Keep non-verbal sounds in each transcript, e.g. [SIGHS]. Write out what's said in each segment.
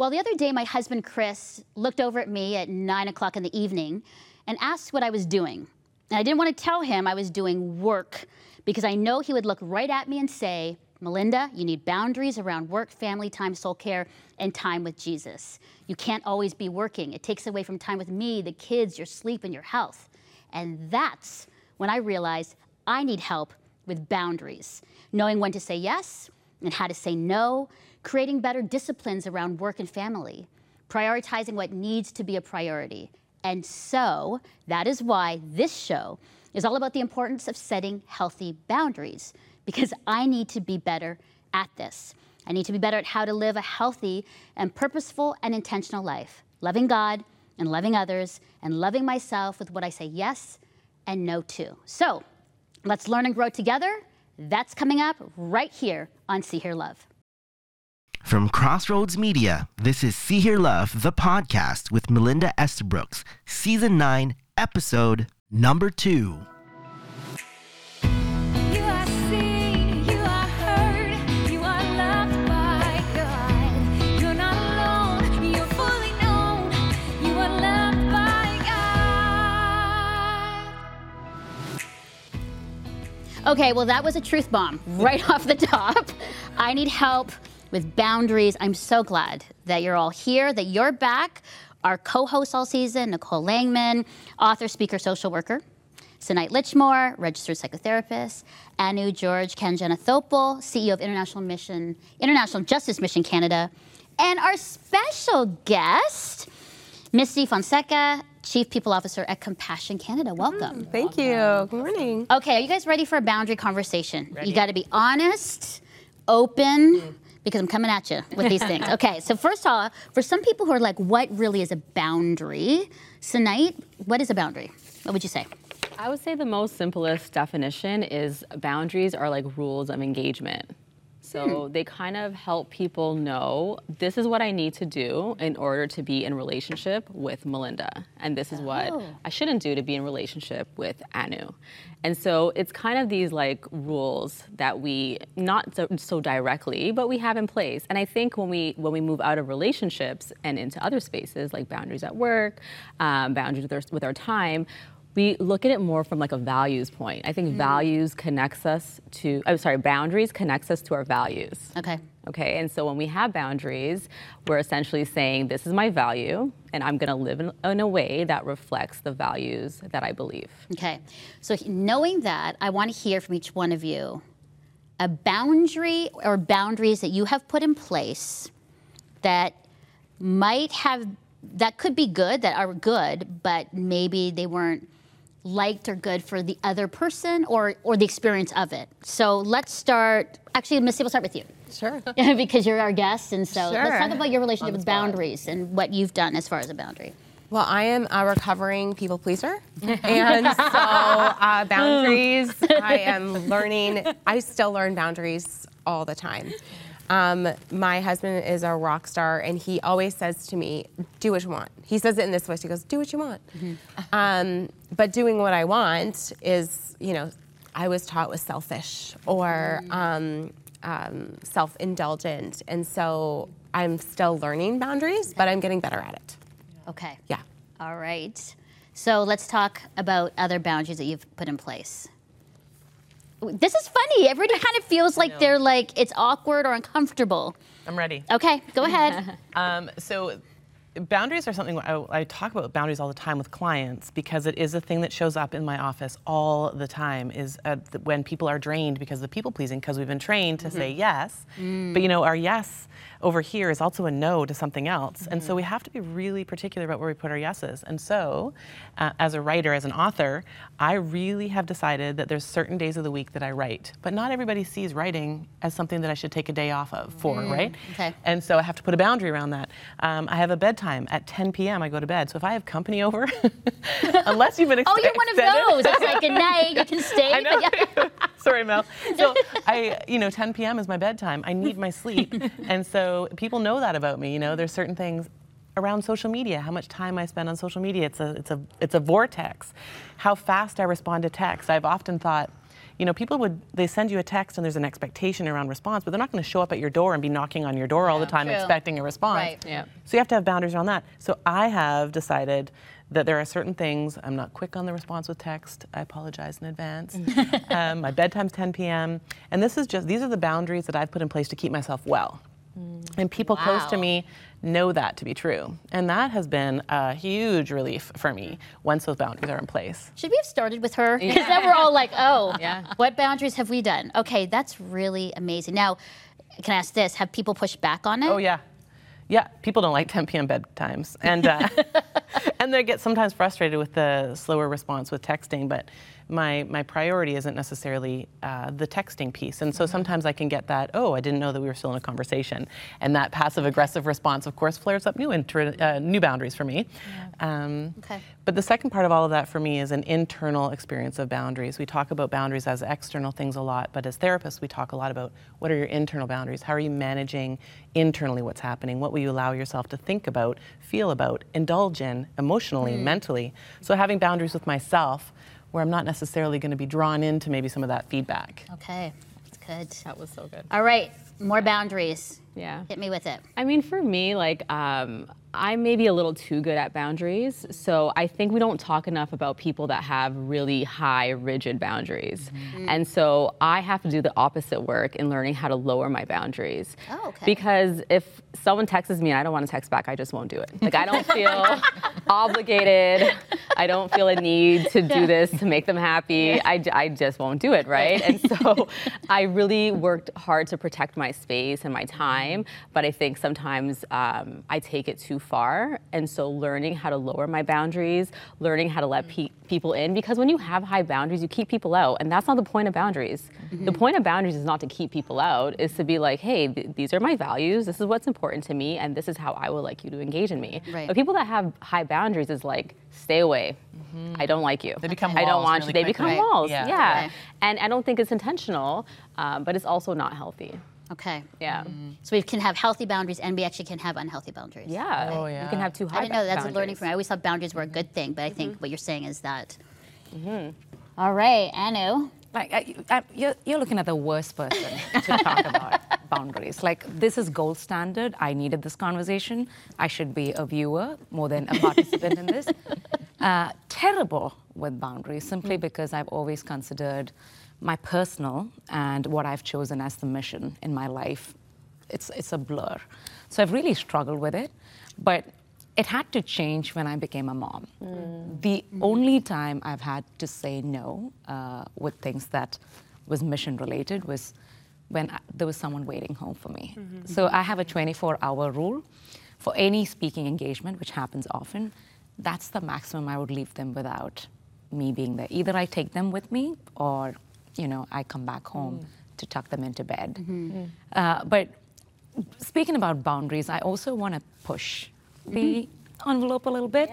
Well, the other day, my husband Chris looked over at me at nine o'clock in the evening and asked what I was doing. And I didn't want to tell him I was doing work because I know he would look right at me and say, Melinda, you need boundaries around work, family time, soul care, and time with Jesus. You can't always be working. It takes away from time with me, the kids, your sleep, and your health. And that's when I realized I need help with boundaries, knowing when to say yes and how to say no, creating better disciplines around work and family, prioritizing what needs to be a priority. And so that is why this show is all about the importance of setting healthy boundaries because I need to be better at this. I need to be better at how to live a healthy and purposeful and intentional life, loving God and loving others and loving myself with what I say yes and no to. So let's learn and grow together. That's coming up right here on See Hear Love. From Crossroads Media, this is See Hear Love, the podcast with Melinda Estabrooks, Season 9, Episode Number 2. You are seen, you are heard, you are loved by God. You're not alone, you're fully known, you are loved by God. Okay, well, that was a truth bomb right [LAUGHS] off the top. I need help with boundaries. I'm so glad that you're all here, that you're back. Our co host all season, Nicole Langman, author, speaker, social worker. Senite Litchmore, registered psychotherapist. Anu George Kanjanathopal, CEO of International Mission, International Justice Mission Canada. And our special guest, Misty Fonseca, Chief People Officer at Compassion Canada. Mm, Welcome. Thank you. Good morning. Okay, are you guys ready for a boundary conversation? You got to be honest, open, mm. Because I'm coming at you with these things. [LAUGHS] Okay, so first of all, for some people who are like, what really is a boundary? Senite, what is a boundary? What would you say? I would say the most simplest definition is boundaries are like rules of engagement. So they kind of help people know this is what I need to do in order to be in relationship with Melinda, and this is what Oh. I shouldn't do to be in relationship with Anu. And so it's kind of these like rules that we not so, so directly, but we have in place. And I think when we when we move out of relationships and into other spaces like boundaries at work, um, boundaries with our, with our time, we look at it more from like a values point. I think mm-hmm. values connects us to. I'm sorry, boundaries connects us to our values. Okay. Okay, and so when we have boundaries, we're essentially saying this is my value, and I'm going to live in, in a way that reflects the values that I believe. Okay. So knowing that, I want to hear from each one of you a boundary or boundaries that you have put in place that might have that could be good, that are good, but maybe they weren't liked or good for the other person or or the experience of it. So let's start. Actually, Misty, we'll start with you Sure. [LAUGHS] [LAUGHS] because you're our guest, and so let's talk about your relationship with boundaries and what you've done as far as a boundary. Well, I am a recovering people pleaser. [LAUGHS] And so, uh, boundaries, I am learning, I still learn boundaries all the time. Um, my husband is a rock star, and he always says to me, Do what you want. He says it in this voice. He goes, Do what you want. Um, but doing what I want is, you know, I was taught was selfish or um, um, self indulgent. And so I'm still learning boundaries, but I'm getting better at it. Okay. Yeah. All right. So let's talk about other boundaries that you've put in place. This is funny. Everybody [LAUGHS] kind of feels like they're like it's awkward or uncomfortable. I'm ready. Okay, go ahead. [LAUGHS] Um, so, boundaries are something I, I talk about boundaries all the time with clients because it is a thing that shows up in my office all the time. Is uh, th- when people are drained because of the people pleasing because we've been trained to say yes, but you know our yes over here is also a no to something else, and so we have to be really particular about where we put our yeses. And so, uh, as a writer, as an author, I really have decided that there's certain days of the week that I write, but not everybody sees writing as something that I should take a day off of for, right? okay. And so I have to put a boundary around that. Um, I have a bedtime at 10 p.m. I go to bed. So if I have company over, [LAUGHS] unless you've been ex- [LAUGHS] oh, you're one of those. It's like good night. You can [LAUGHS] stay. I yeah. Sorry, Mel. So I, you know, 10 p.m. is my bedtime. I need my sleep, and so people know that about me. You know, there's certain things around social media, how much time I spend on social media. It's a, it's a, it's a vortex. How fast I respond to text. I've often thought, you know, people would they send you a text and there's an expectation around response, but they're not going to show up at your door and be knocking on your door all the time True. expecting a response. Right. Yeah. So you have to have boundaries around that. So I have decided that there are certain things I'm not quick on the response with text. I apologize in advance. [LAUGHS] um, my bedtime's 10 p.m. And this is just these are the boundaries that I've put in place to keep myself well. And people close to me know that to be true. And that has been a huge relief for me once those boundaries are in place. Should we have started with her? Because then we're all like, oh, [LAUGHS] Yeah. what boundaries have we done? Okay, that's really amazing. Now, can I ask this? Have people pushed back on it? Oh yeah, yeah. People don't like 10 p.m. bedtimes, and uh, [LAUGHS] and they get sometimes frustrated with the slower response with texting. But my my priority isn't necessarily uh, the texting piece, and so sometimes I can get that. Oh, I didn't know that we were still in a conversation, and that passive aggressive response, of course, flares up new inter- uh, new boundaries for me. Um, Okay. but the second part of all of that for me is an internal experience of boundaries. We talk about boundaries as external things a lot, but as therapists, we talk a lot about what are your internal boundaries? How are you managing internally what's happening? What will you allow yourself to think about, feel about, indulge in emotionally, mentally? So having boundaries with myself where I'm not necessarily going to be drawn into maybe some of that feedback. Okay, that's good. That was so good. All right, more boundaries. Yeah. Hit me with it. I mean, for me, like, um, I'm maybe a little too good at boundaries. So I think we don't talk enough about people that have really high, rigid boundaries. And so I have to do the opposite work in learning how to lower my boundaries. Oh, okay. Because if someone texts me and I don't want to text back, I just won't do it. Like, I don't feel [LAUGHS] obligated. I don't feel a need to do this to make them happy. I, I just won't do it, right? And so [LAUGHS] I really worked hard to protect my space and my time, but I think sometimes um, I take it too far. And so learning how to lower my boundaries, learning how to let pe- people in, because when you have high boundaries, you keep people out. And that's not the point of boundaries. The point of boundaries is not to keep people out, is to be like, hey, th- these are my values, this is what's important to me, and this is how I would like you to engage in me. Right. But people that have high boundaries is like, stay away. I don't like you. They become walls. I don't walls want really you. They quickly. become Right. walls. Yeah. Yeah. Right. And I don't think it's intentional, um, but it's also not healthy. Okay. Yeah. So we can have healthy boundaries and we actually can have unhealthy boundaries. Yeah. Oh, yeah. You can have two high I didn't know that's a learning for me. I always thought boundaries were a good thing, but I think Mm-hmm. what you're saying is that. Hmm. All right, Anu. Like I, I, you're, you're looking at the worst person to talk [LAUGHS] about boundaries. Like this is gold standard. I needed this conversation. I should be a viewer more than a participant in this. [LAUGHS] Uh, terrible with boundaries, simply because I've always considered my personal and what I've chosen as the mission in my life. It's it's a blur. So I've really struggled with it, but it had to change when I became a mom. The only time I've had to say no uh, with things that was mission related was when I, there was someone waiting home for me. So I have a 24 hour rule for any speaking engagement, which happens often. That's the maximum I would leave them without me being there. Either I take them with me or, you know, I come back home to tuck them into bed. Uh, but speaking about boundaries, I also want to push the envelope a little bit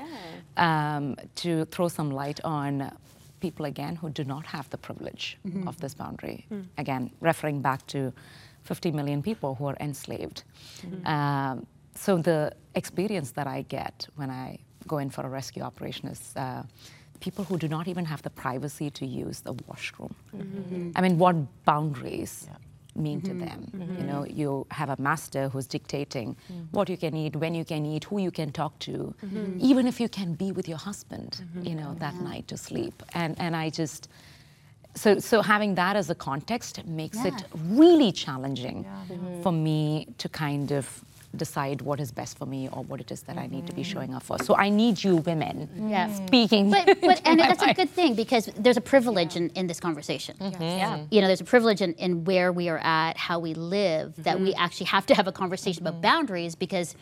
um, to throw some light on people again who do not have the privilege of this boundary. Again, referring back to 50 million people who are enslaved. Um, so the experience that I get when I go in for a rescue operation is. Uh, People who do not even have the privacy to use the washroom. Mm-hmm. I mean, what boundaries mean to mm-hmm. them. Mm-hmm. You know, you have a master who's dictating what you can eat, when you can eat, who you can talk to, even if you can be with your husband, you know, that night to sleep. And and I just so so having that as a context makes it really challenging for me to kind of decide what is best for me or what it is that I need to be mm-hmm. showing up for. So I need you women Yeah. Mm-hmm. speaking. But, [LAUGHS] but and to my that's a good thing because there's a privilege in, in this conversation. Mm-hmm. Yeah. You know, there's a privilege in, in where we are at, how we live, that we actually have to have a conversation about boundaries because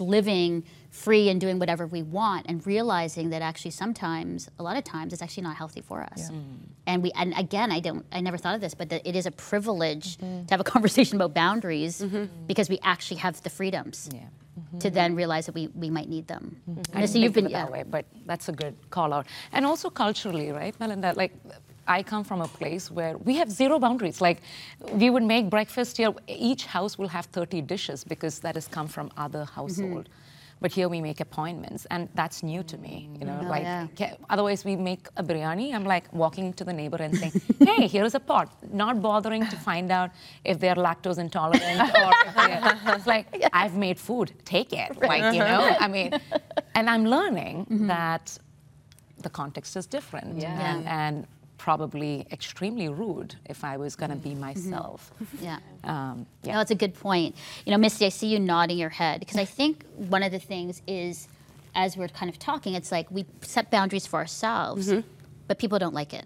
living free and doing whatever we want and realizing that actually sometimes a lot of times it's actually not healthy for us mm. and we and again i don't i never thought of this but that it is a privilege mm-hmm. to have a [LAUGHS] conversation about boundaries mm-hmm. Mm-hmm. because we actually have the freedoms Yeah. to then realize that we, we might need them I And didn't so you've think been of it yeah. that way, but that's a good call out. And also culturally, right, Melinda? Like, I come from a place where we have zero boundaries. Like, we would make breakfast here. Each house will have 30 dishes because that has come from other mm-hmm. household. but here we make appointments, and that's new to me. You know, mm. Oh, like yeah. otherwise we make a biryani. I'm like walking to the neighbor and saying, [LAUGHS] "Hey, here's a pot," not bothering to find out if they're lactose intolerant or [LAUGHS] if they're, it's like I've made food, take it. Like you know, I mean, [LAUGHS] and I'm learning mm-hmm. that the context is different Yeah. and, and probably extremely rude if I was going to be mm-hmm. myself. Mm-hmm. Yeah. Um, yeah. No, it's a good point. You know, Misty, I see you nodding your head because I think one of the things is, as we're kind of talking, it's like we set boundaries for ourselves, mm-hmm. but people don't like it.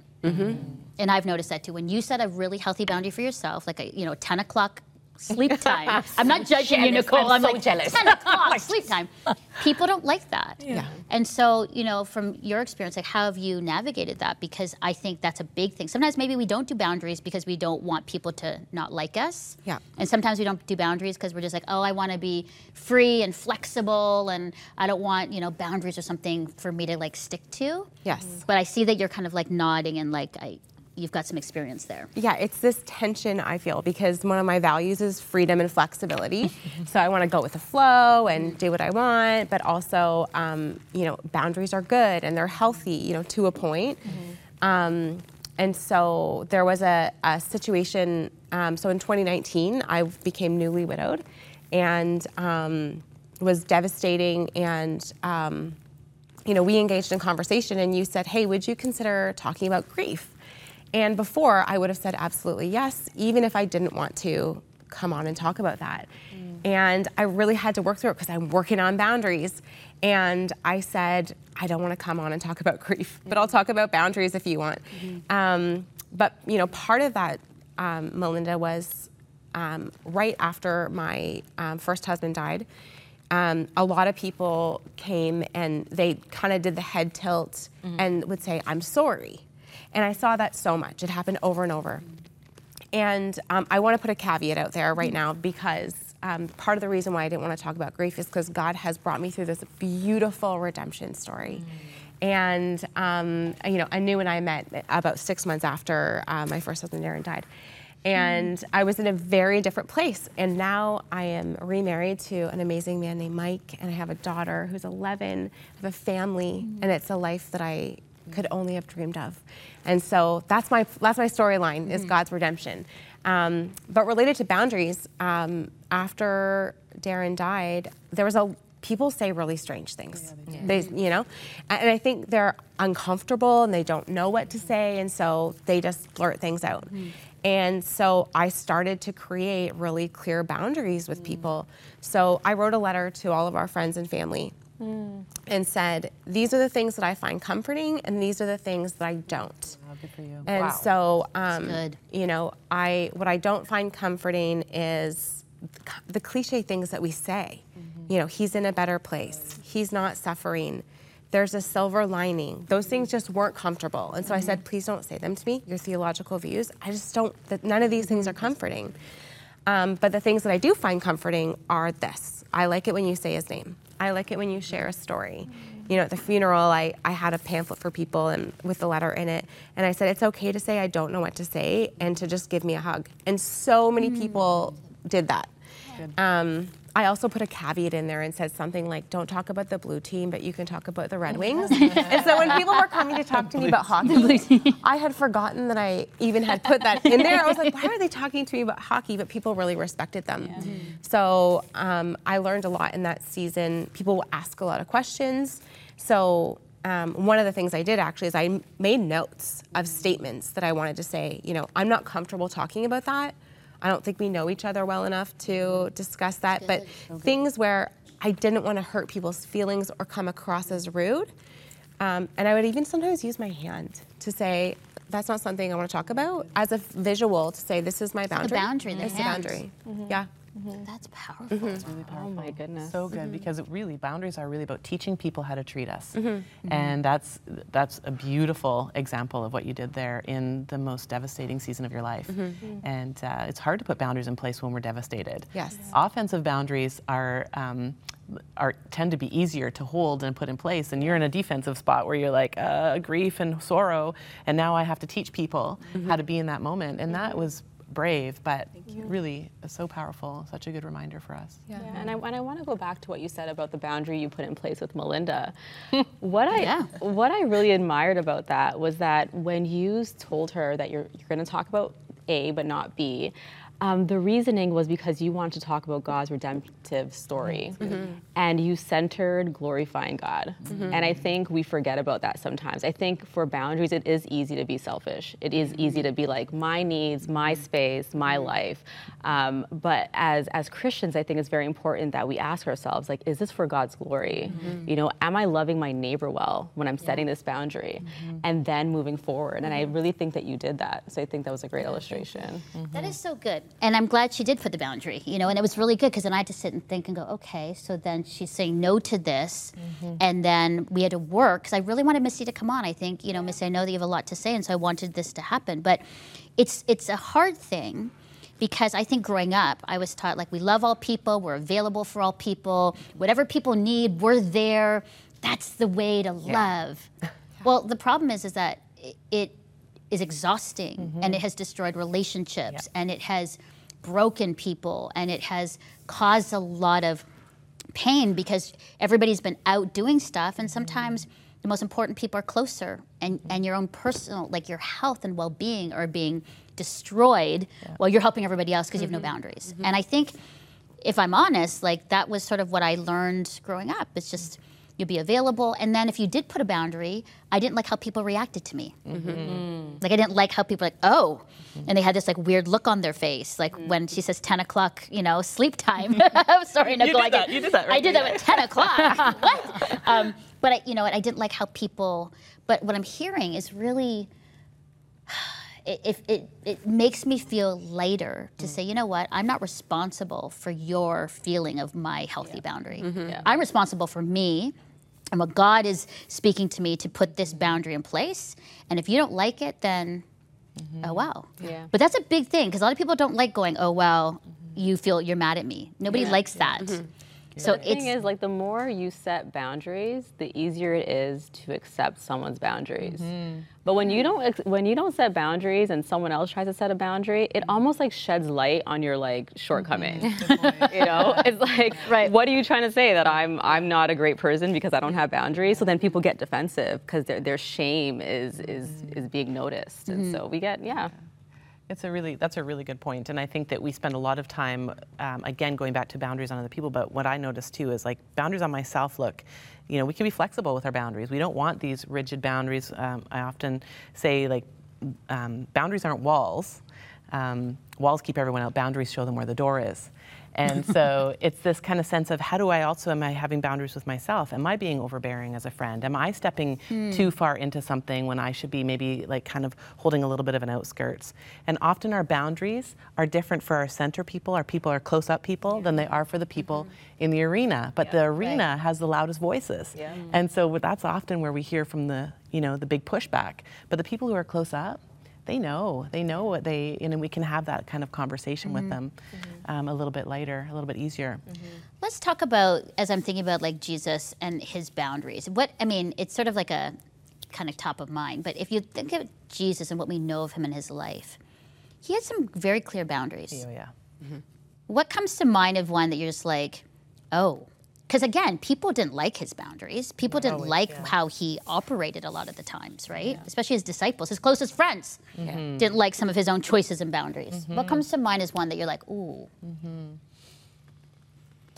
And I've noticed that too. When you set a really healthy boundary for yourself, like a you know 10 o'clock sleep [LAUGHS] time. I'm not judging you, Nicole. I'm so like jealous. 10 o'clock [LAUGHS] sleep time. [LAUGHS] People don't like that. Yeah. And so, you know, from your experience, like how have you navigated that? Because I think that's a big thing. Sometimes maybe we don't do boundaries because we don't want people to not like us. Yeah. And sometimes we don't do boundaries because we're just like, oh, I want to be free and flexible, and I don't want, you know, boundaries or something for me to like stick to. Yes. But I see that you're kind of like nodding and like I, you've got some experience there. Yeah, it's this tension I feel because one of my values is freedom and flexibility. [LAUGHS] so I want to go with the flow and do what I want, but also, um, you know, boundaries are good and they're healthy, you know, to a point. Um, and so there was a, a situation. Um, so in 2019, I became newly widowed, and um, was devastating. And um, you know, we engaged in conversation, and you said, "Hey, would you consider talking about grief?" And before, I would have said absolutely yes, even if I didn't want to come on and talk about that. And I really had to work through it because I'm working on boundaries. And I said, I don't want to come on and talk about grief, but I'll talk about boundaries if you want. Um, but you know, part of that, um, Melinda, was um, right after my um, first husband died. Um, a lot of people came and they kind of did the head tilt and would say, "I'm sorry," and I saw that so much. It happened over and over. And um, I want to put a caveat out there right now because um, part of the reason why I didn't want to talk about grief is because God has brought me through this beautiful redemption story. And um, you know, Anu and I met about six months after uh, my first husband Aaron died, and I was in a very different place. And now I am remarried to an amazing man named Mike, and I have a daughter who's 11, I have a family, and it's a life that I could only have dreamed of. And so that's my that's my storyline is God's redemption. Um, but related to boundaries, um, after Darren died, there was a people say really strange things. they, you know, and I think they're uncomfortable and they don't know what to say, and so they just blurt things out. And so I started to create really clear boundaries with people. So I wrote a letter to all of our friends and family Mm. and said, These are the things that I find comforting, and these are the things that I don't. good for you. And so, um, good. you know, I what I don't find comforting is the cliche things that we say. Mm-hmm. You know, he's in a better place. He's not suffering. There's a silver lining. Those things just weren't comfortable, and so I mm-hmm. said, please don't say them to me. Your theological views. I just don't. None of these things are mm-hmm. comforting. Um, but the things that I do find comforting are this. I like it when you say his name. I like it when you share a story. You know, at the funeral, I, I had a pamphlet for people and with the letter in it. And I said, it's okay to say I don't know what to say and to just give me a hug. And so many people did that. Um, I also put a caveat in there and said something like, don't talk about the blue team, but you can talk about the Red Wings. [LAUGHS] and so when people were coming to talk to me about hockey, I had forgotten that I even had put that in there. I was like, why are they talking to me about hockey? But people really respected them. So um, I learned a lot in that season. People will ask a lot of questions. So um, one of the things I did actually is I made notes of statements that I wanted to say. You know, I'm not comfortable talking about that. I don't think we know each other well enough to discuss that. But things where I didn't want to hurt people's feelings or come across as rude. Um, and I would even sometimes use my hand to say, that's not something I want to talk about, as a visual to say, this is my boundary. boundary, the It's the hand. boundary. Yeah. That's powerful. Oh my goodness. so good because it really boundaries are really about teaching people how to treat us, Mm-hmm. and that's that's a beautiful example of what you did there in the most devastating season of your life. Mm-hmm. And uh, it's hard to put boundaries in place when we're devastated. Yes. Offensive boundaries are. Um, are tend to be easier to hold and put in place, and you're in a defensive spot where you're like uh, grief and sorrow, and now I have to teach people Mm-hmm. how to be in that moment, and that was brave, but really so powerful. Such a good reminder for us. Yeah, and I, and I want to go back to what you said about the boundary you put in place with Melinda. [LAUGHS] what I Yeah. what I really admired about that was that when you told her that you're you're going to talk about A but not B, um, the reasoning was because you wanted to talk about God's redemptive story, mm-hmm. Mm-hmm. and you centered glorifying God. Mm-hmm. And I think we forget about that sometimes. I think for boundaries, it is easy to be selfish. It is easy to be like my needs, my space, my life. Um, but as as Christians, I think it's very important that we ask ourselves, like, is this for God's glory? You know, am I loving my neighbor well when I'm setting this boundary, and then moving forward? And I really think that you did that. So I think that was a great illustration. That is so good. And I'm glad she did put the boundary, you know, and it was really good because then I had to sit and think and go, okay, so then she's saying no to this. Mm-hmm. And then we had to work because I really wanted Misty to come on. I think, you know, Misty, I know that you have a lot to say, and so I wanted this to happen. But it's it's a hard thing because I think growing up, I was taught like we love all people, we're available for all people, whatever people need, we're there. That's the way to love. [LAUGHS] Well, the problem is, is that i- it is exhausting and mm-hmm. it has destroyed relationships and it has broken people and it has caused a lot of pain because everybody's been out doing stuff and sometimes mm-hmm. the most important people are closer and, mm-hmm. and your own personal like your health and well-being are being destroyed while you're helping everybody else because you have no boundaries. And i think if i'm honest like that was sort of what i learned growing up. It's just you'll be available and then if you did put a boundary i didn't like how people reacted to me mm-hmm. like I didn't like how people were like, oh, and they had this like weird look on their face, like mm. when she says ten o'clock, you know, sleep time. I'm [LAUGHS] [LAUGHS] sorry, Nicole. did I that. You did that, Right? I did that at ten o'clock. [LAUGHS] what? Um, but I, you know, what? I didn't like how people. But what I'm hearing is really. [SIGHS] It, it, it, it makes me feel lighter to mm. say, you know what, I'm not responsible for your feeling of my healthy boundary. Mm-hmm. I'm responsible for me and what God is speaking to me to put this boundary in place. And if you don't like it, then mm-hmm. oh wow. Yeah. But that's a big thing because a lot of people don't like going, oh well, you feel you're mad at me. Nobody likes that. Mm-hmm. So The thing is, like, the more you set boundaries, the easier it is to accept someone's boundaries. Mm-hmm. But when you mm-hmm. don't, when you don't set boundaries, and someone else tries to set a boundary, it almost like sheds light on your like shortcomings. Mm-hmm. [LAUGHS] you know, it's like, [LAUGHS] Right. what are you trying to say? That I'm I'm not a great person because I don't have boundaries? So then people get defensive because their their shame is is is being noticed, and so we get yeah. It's a really that's a really good point, and I think that we spend a lot of time, um, again, going back to boundaries on other people. But what I notice too is like boundaries on myself. Look, you know, we can be flexible with our boundaries. We don't want these rigid boundaries. Um, I often say like um, boundaries aren't walls. Um, walls keep everyone out. Boundaries show them where the door is. And so it's this kind of sense of how do I also am I having boundaries with myself? Am I being overbearing as a friend? Am I stepping hmm. too far into something when I should be maybe like kind of holding a little bit of an outskirts? And often our boundaries are different for our center people, our people, our close up people, than they are for the mm-hmm. people in the arena. But the arena has the loudest voices. And so that's often where we hear from the, you know, the big pushback. But the people who are close up, they know they know what they and we can have that kind of conversation with mm-hmm. them mm-hmm. um, a little bit later a little bit easier mm-hmm. let's talk about as I'm thinking about like Jesus and his boundaries. What I mean, it's sort of like a kind of top of mind. But if you think of Jesus and what we know of him in his life, he had some very clear boundaries. oh yeah What comes to mind of one that you're just like, oh, because again, people didn't like his boundaries. People didn't like how he operated a lot of the times, right? Especially his disciples, his closest friends, mm-hmm. didn't like some of his own choices and boundaries. Mm-hmm. What comes to mind is one that you're like, ooh. Mm-hmm.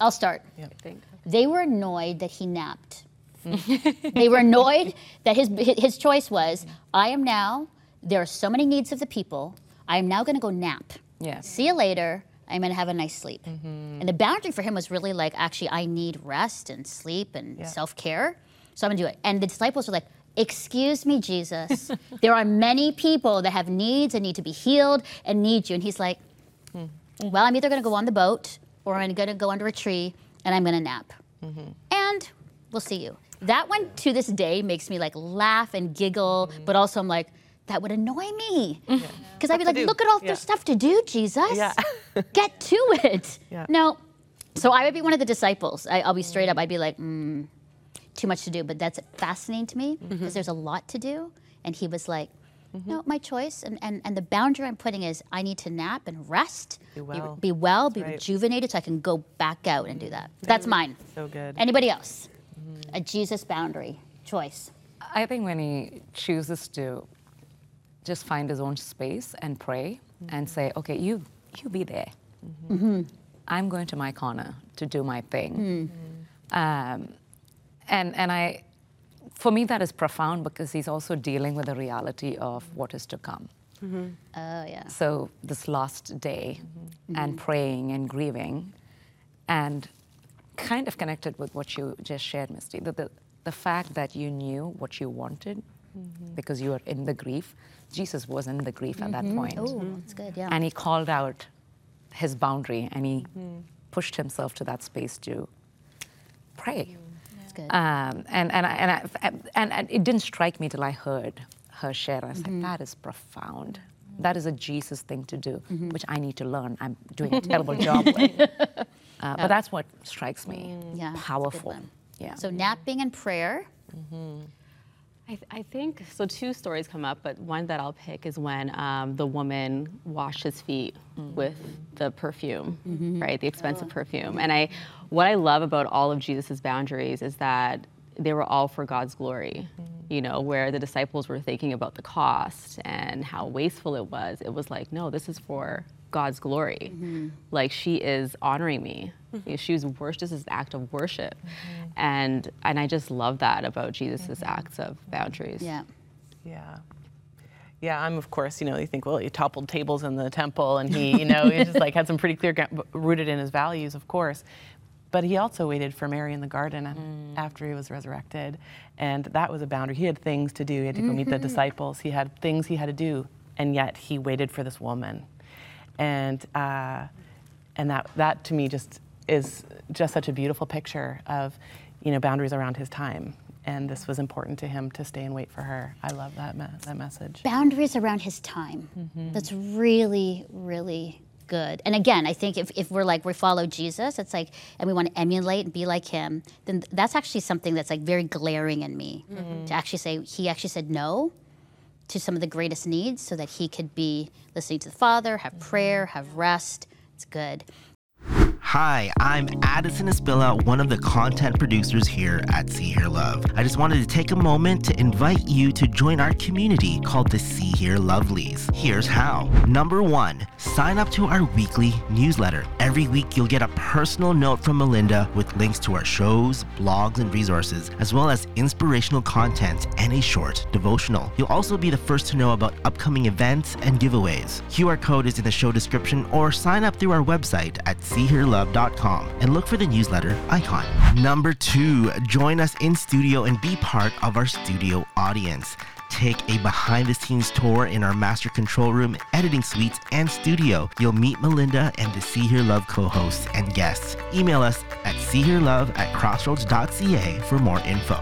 I'll start. I think. They were annoyed that he napped. they were annoyed [LAUGHS] that his his choice was, I am now. There are so many needs of the people. I am now going to go nap. Yeah. See you later. I'm going to have a nice sleep. Mm-hmm. And the boundary for him was really like, actually, I need rest and sleep and self care. So I'm going to do it. And the disciples were like, Excuse me, Jesus. [LAUGHS] there are many people that have needs and need to be healed and need you. And he's like, mm-hmm. Well, I'm either going to go on the boat or I'm going to go under a tree and I'm going to nap. Mm-hmm. And we'll see you. That one to this day makes me like laugh and giggle, but also I'm like, that would annoy me. Because I'd be like, look at all Yeah. there's stuff to do, Jesus. Yeah. [LAUGHS] Get to it. Yeah. No. So I would be one of the disciples. I, I'll be straight up. I'd be like, mm, too much to do. But that's fascinating to me because there's a lot to do. And he was like, no, my choice. And, and, and the boundary I'm putting is I need to nap and rest, Be well. be, well, be right. rejuvenated so I can go back out and do that. That's mine. So good. Anybody else? A Jesus boundary choice. I think when he chooses to just find his own space and pray and mm-hmm. say, okay, you, you be there. Mm-hmm. Mm-hmm. I'm going to my corner to do my thing. Um, and, and I, for me, that is profound because he's also dealing with the reality of what is to come. Oh, yeah. So this last day and praying and grieving and kind of connected with what you just shared, Misty, the, the, the fact that you knew what you wanted Mm-hmm. because you are in the grief. Jesus was in the grief at that mm-hmm. point. Oh, that's good, yeah. And he called out his boundary and he mm-hmm. pushed himself to that space to pray. That's good. Um, and, and, I, and, I, and, and it didn't strike me till I heard her share. I was like, that is profound. That is a Jesus thing to do, which I need to learn. I'm doing a [LAUGHS] terrible job with. [LAUGHS] Uh, But that's what strikes me. Mm, yeah, that's a good Powerful. Yeah. So napping and prayer. I, th- I think so. Two stories come up, but one that I'll pick is when um, the woman washed his feet mm. with the perfume, mm-hmm. right? The expensive oh. perfume. And I, what I love about all of Jesus's boundaries is that they were all for God's glory. Mm. You know, where the disciples were thinking about the cost and how wasteful it was, it was like, no, this is for God's glory. Mm-hmm. Like she is honoring me. You know, She was worship. This is an act of worship, mm-hmm. and and I just love that about Jesus' acts of boundaries. Yeah. Yeah. Yeah, I'm of course, you know, you think, well, he toppled tables in the temple and he, you know, he just like had some pretty clear, gra- rooted in his values, of course. But he also waited for Mary in the garden a- mm. after he was resurrected. And that was a boundary. He had things to do. He had to go meet the [LAUGHS] disciples. He had things he had to do. And yet he waited for this woman. And, uh, and that, that to me just is just such a beautiful picture of, you know, boundaries around his time. And this was important to him to stay and wait for her. I love that, me- that message. boundaries around his time. That's really, really good. And again, I think if, if we're like, we follow Jesus, it's like, and we want to emulate and be like him, then that's actually something that's like very glaring in me. To actually say, he actually said no to some of the greatest needs so that he could be listening to the Father, have prayer, have rest. It's good. Hi, I'm Addison Espilla, one of the content producers here at See Hear Love. I just wanted to take a moment to invite you to join our community called the See Hear Lovelies. Here's how. Number one, sign up to our weekly newsletter. Every week, you'll get a personal note from Melinda with links to our shows, blogs, and resources, as well as inspirational content and a short devotional. You'll also be the first to know about upcoming events and giveaways. QR code is in the show description or sign up through our website at and look for the newsletter icon. Number two, join us in studio and be part of our studio audience. Take a behind the scenes tour in our master control room, editing suites, and studio. You'll meet Melinda and the See Hear Love co hosts and guests. Email us at seehearlove at crossroads.ca for more info.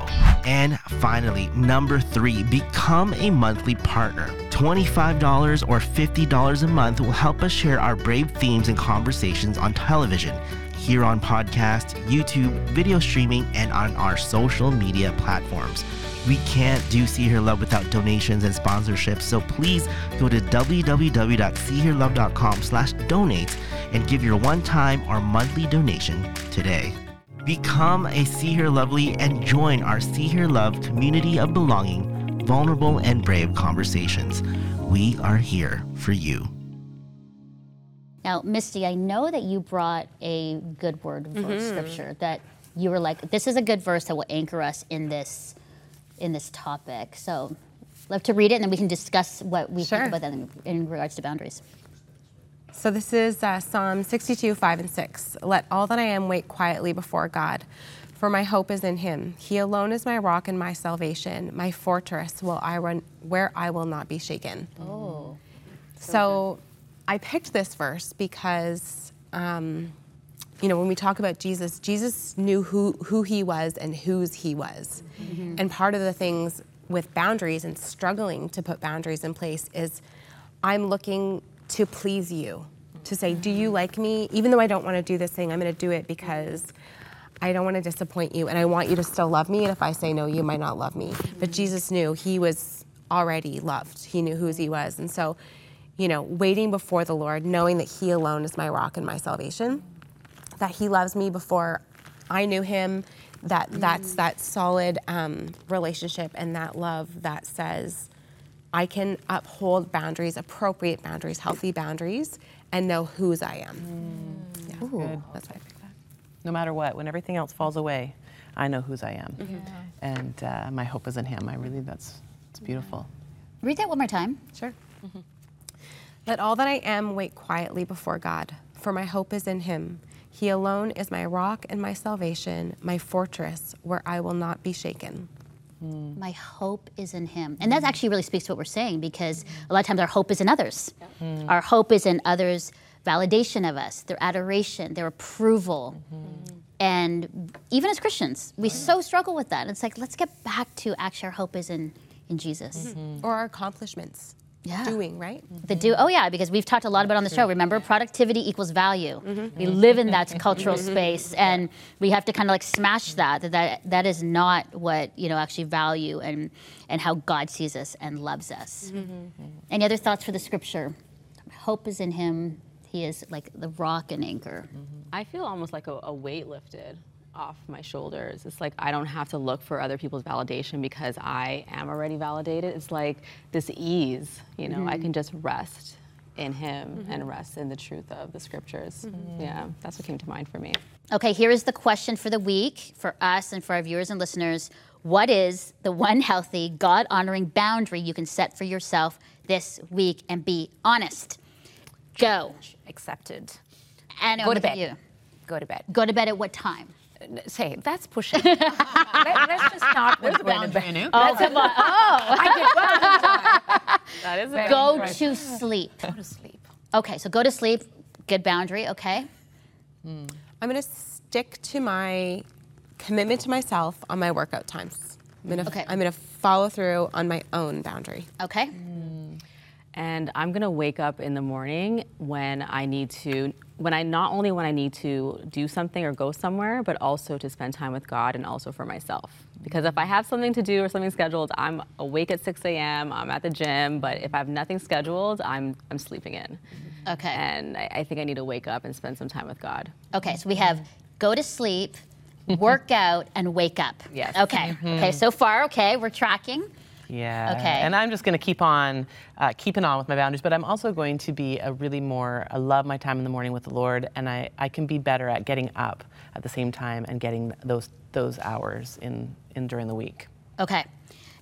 And finally, number three, become a monthly partner. $25 or $50 a month will help us share our brave themes and conversations on television, here on podcast, YouTube, video streaming, and on our social media platforms. We can't do See Hear Love without donations and sponsorships, so please go to www.seehearlove.com slash donate and give your one-time or monthly donation today. Become a See Hear Lovely and join our See Hear Love community of belonging, vulnerable and brave conversations. We are here for you. Now, Misty, I know that you brought a good word verse mm-hmm. scripture that you were like, this is a good verse that will anchor us in this in this topic. So, love to read it, and then we can discuss what we Sure. think about that in, in regards to boundaries. So this is uh, Psalm 62, 5 and 6. Let all that I am wait quietly before God, for my hope is in him. He alone is my rock and my salvation, my fortress will I run, where I will not be shaken. Oh, So I picked this verse because, um, you know, when we talk about Jesus, Jesus knew who, who he was and whose he was. Mm-hmm. And part of the things with boundaries and struggling to put boundaries in place is I'm looking to please you, to say, do you mm-hmm. like me? Even though I don't want to do this thing, I'm going to do it because I don't want to disappoint you and I want you to still love me. And if I say no, you might not love me. But mm-hmm. Jesus knew he was already loved. He knew whose he was. And so, you know, waiting before the Lord, knowing that he alone is my rock and my salvation, that he loves me before I knew him, that that's that solid um, relationship and that love that says, I can uphold boundaries, appropriate boundaries, healthy boundaries, and know whose I am. Yeah, Good. that's why I picked that. No matter what, when everything else falls away, I know whose I am, Mm-hmm. and uh, my hope is in Him. I really, that's it's beautiful. Read that one more time. Sure. Let all that I am wait quietly before God, for my hope is in Him. He alone is my rock and my salvation, my fortress where I will not be shaken. Hmm. My hope is in him. And that actually really speaks to what we're saying because a lot of times our hope is in others. Hmm. Our hope is in others' validation of us, their adoration, their approval. Hmm. And even as Christians, we so struggle with that. It's like, let's get back to actually our hope is in, in Jesus. Or our accomplishments. Yeah. Doing, right? The do, oh yeah, because we've talked a lot about on the show. Remember, productivity equals value. Mm-hmm. Mm-hmm. We live in that [LAUGHS] cultural mm-hmm. space, and we have to kind of like smash that. That that that is not what you know actually value and and how God sees us and loves us. Any other thoughts for the scripture? Hope is in Him. He is like the rock and anchor. I feel almost like a, a weight lifted off my shoulders. It's like I don't have to look for other people's validation because I am already validated. It's like this ease, you know, I can mm-hmm. just rest in Him mm-hmm. and rest in the truth of the scriptures. Mm-hmm. Yeah, that's what came to mind for me. Okay, here is the question for the week for us and for our viewers and listeners. What is the one healthy, God honoring boundary you can set for yourself this week and be honest? Go. Accepted. And Go to over bed. you. Go to bed. Go to bed at what time? Say, that's pushing. [LAUGHS] Let, us just start with going to bed. Oh, come on. [LAUGHS] Oh, That is go to sleep. Go to sleep. Okay, so go to sleep. Good boundary, okay? Hmm. I'm going to stick to my commitment to myself on my workout times. I'm going to Okay. I'm going to follow through on my own boundary. Okay. Hmm. And I'm gonna wake up in the morning when I need to, when I not only when I need to do something or go somewhere, but also to spend time with God and also for myself. Because if I have something to do or something scheduled, I'm awake at 6 a.m. I'm at the gym. But if I have nothing scheduled, I'm I'm sleeping in. Okay. And I, I think I need to wake up and spend some time with God. Okay, so we have go to sleep, work [LAUGHS] out, and wake up. Yes. Okay. Okay, so far, okay, we're tracking. Yeah. Okay. And I'm just going to keep on uh, keeping on with my boundaries, but I'm also going to be a really more, I love my time in the morning with the Lord, and I, I can be better at getting up at the same time and getting those those hours in, in during the week. Okay.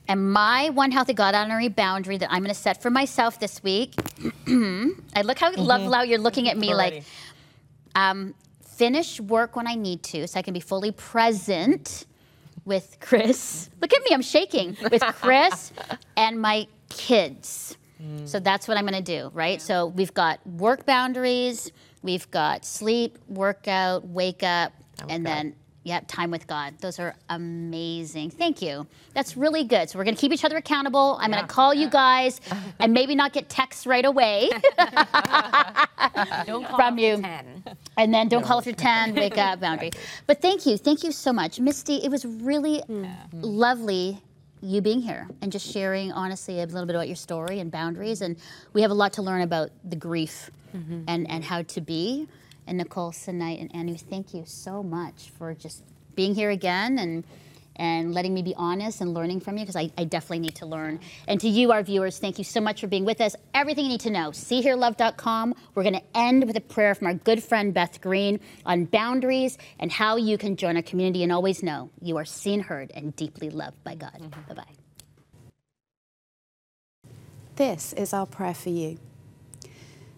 And my one healthy God honoring boundary that I'm going to set for myself this week. [CLEARS THROAT] I look how love how you're looking at me like um, finish work when I need to, so I can be fully present with Chris. Look at me, I'm shaking with Chris [LAUGHS] and my kids. So that's what I'm going to do, right? So we've got work boundaries, we've got sleep, workout, wake up, and then Yep, time with God. Those are amazing. Thank you. That's really good. So we're going to keep each other accountable. I'm going to call you guys and maybe not get texts right away [LAUGHS] [LAUGHS] Don't call from you. 10. And then don't call after 10, [LAUGHS] wake up boundary. But thank you. Thank you so much. Misty, it was really lovely you being here and just sharing honestly a little bit about your story and boundaries. And we have a lot to learn about the grief mm-hmm. and, and how to be. And Nicole, Senite, and Anu, thank you so much for just being here again and and letting me be honest and learning from you because I, I definitely need to learn. And to you, our viewers, thank you so much for being with us. Everything you need to know, seehearlove.com. We're going to end with a prayer from our good friend Beth Green on boundaries and how you can join our community and always know you are seen, heard, and deeply loved by God. Mm-hmm. Bye bye. This is our prayer for you.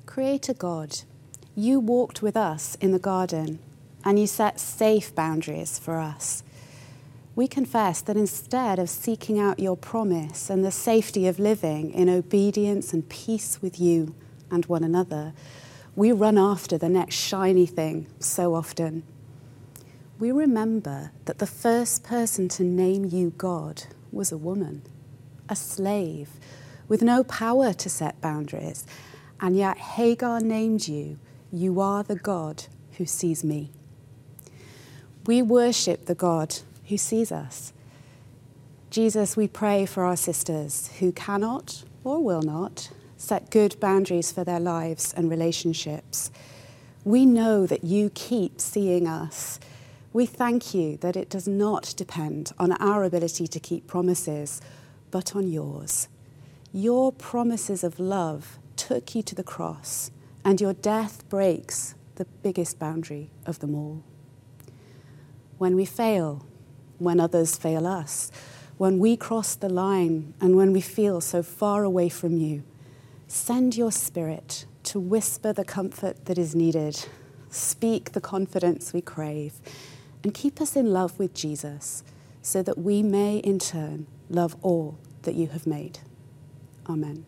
Creator God, you walked with us in the garden and you set safe boundaries for us. We confess that instead of seeking out your promise and the safety of living in obedience and peace with you and one another, we run after the next shiny thing so often. We remember that the first person to name you God was a woman, a slave, with no power to set boundaries. And yet Hagar named you, You are the God who sees me. We worship the God who sees us. Jesus, we pray for our sisters who cannot or will not set good boundaries for their lives and relationships. We know that you keep seeing us. We thank you that it does not depend on our ability to keep promises, but on yours. Your promises of love took you to the cross, and your death breaks the biggest boundary of them all. When we fail, when others fail us, when we cross the line, and when we feel so far away from you, send your spirit to whisper the comfort that is needed, speak the confidence we crave, and keep us in love with Jesus so that we may in turn love all that you have made. Amen.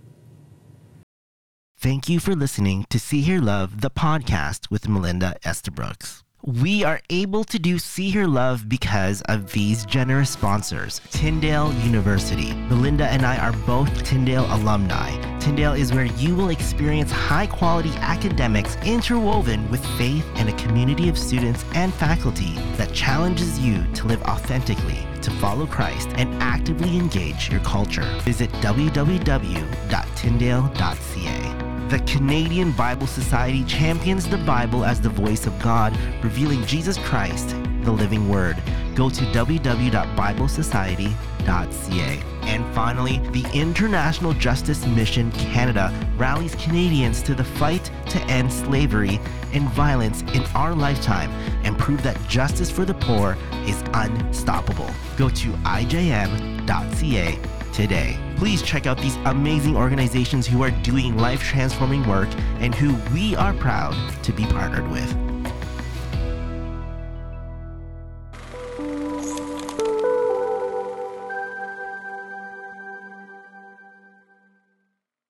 Thank you for listening to See Hear Love, the podcast with Melinda Estabrooks. We are able to do See Hear Love because of these generous sponsors Tyndale University. Melinda and I are both Tyndale alumni. Tyndale is where you will experience high quality academics interwoven with faith and a community of students and faculty that challenges you to live authentically, to follow Christ, and actively engage your culture. Visit www.tyndale.ca. The Canadian Bible Society champions the Bible as the voice of God, revealing Jesus Christ, the living word. Go to www.biblesociety.ca. And finally, the International Justice Mission Canada rallies Canadians to the fight to end slavery and violence in our lifetime and prove that justice for the poor is unstoppable. Go to ijm.ca today. Please check out these amazing organizations who are doing life transforming work and who we are proud to be partnered with.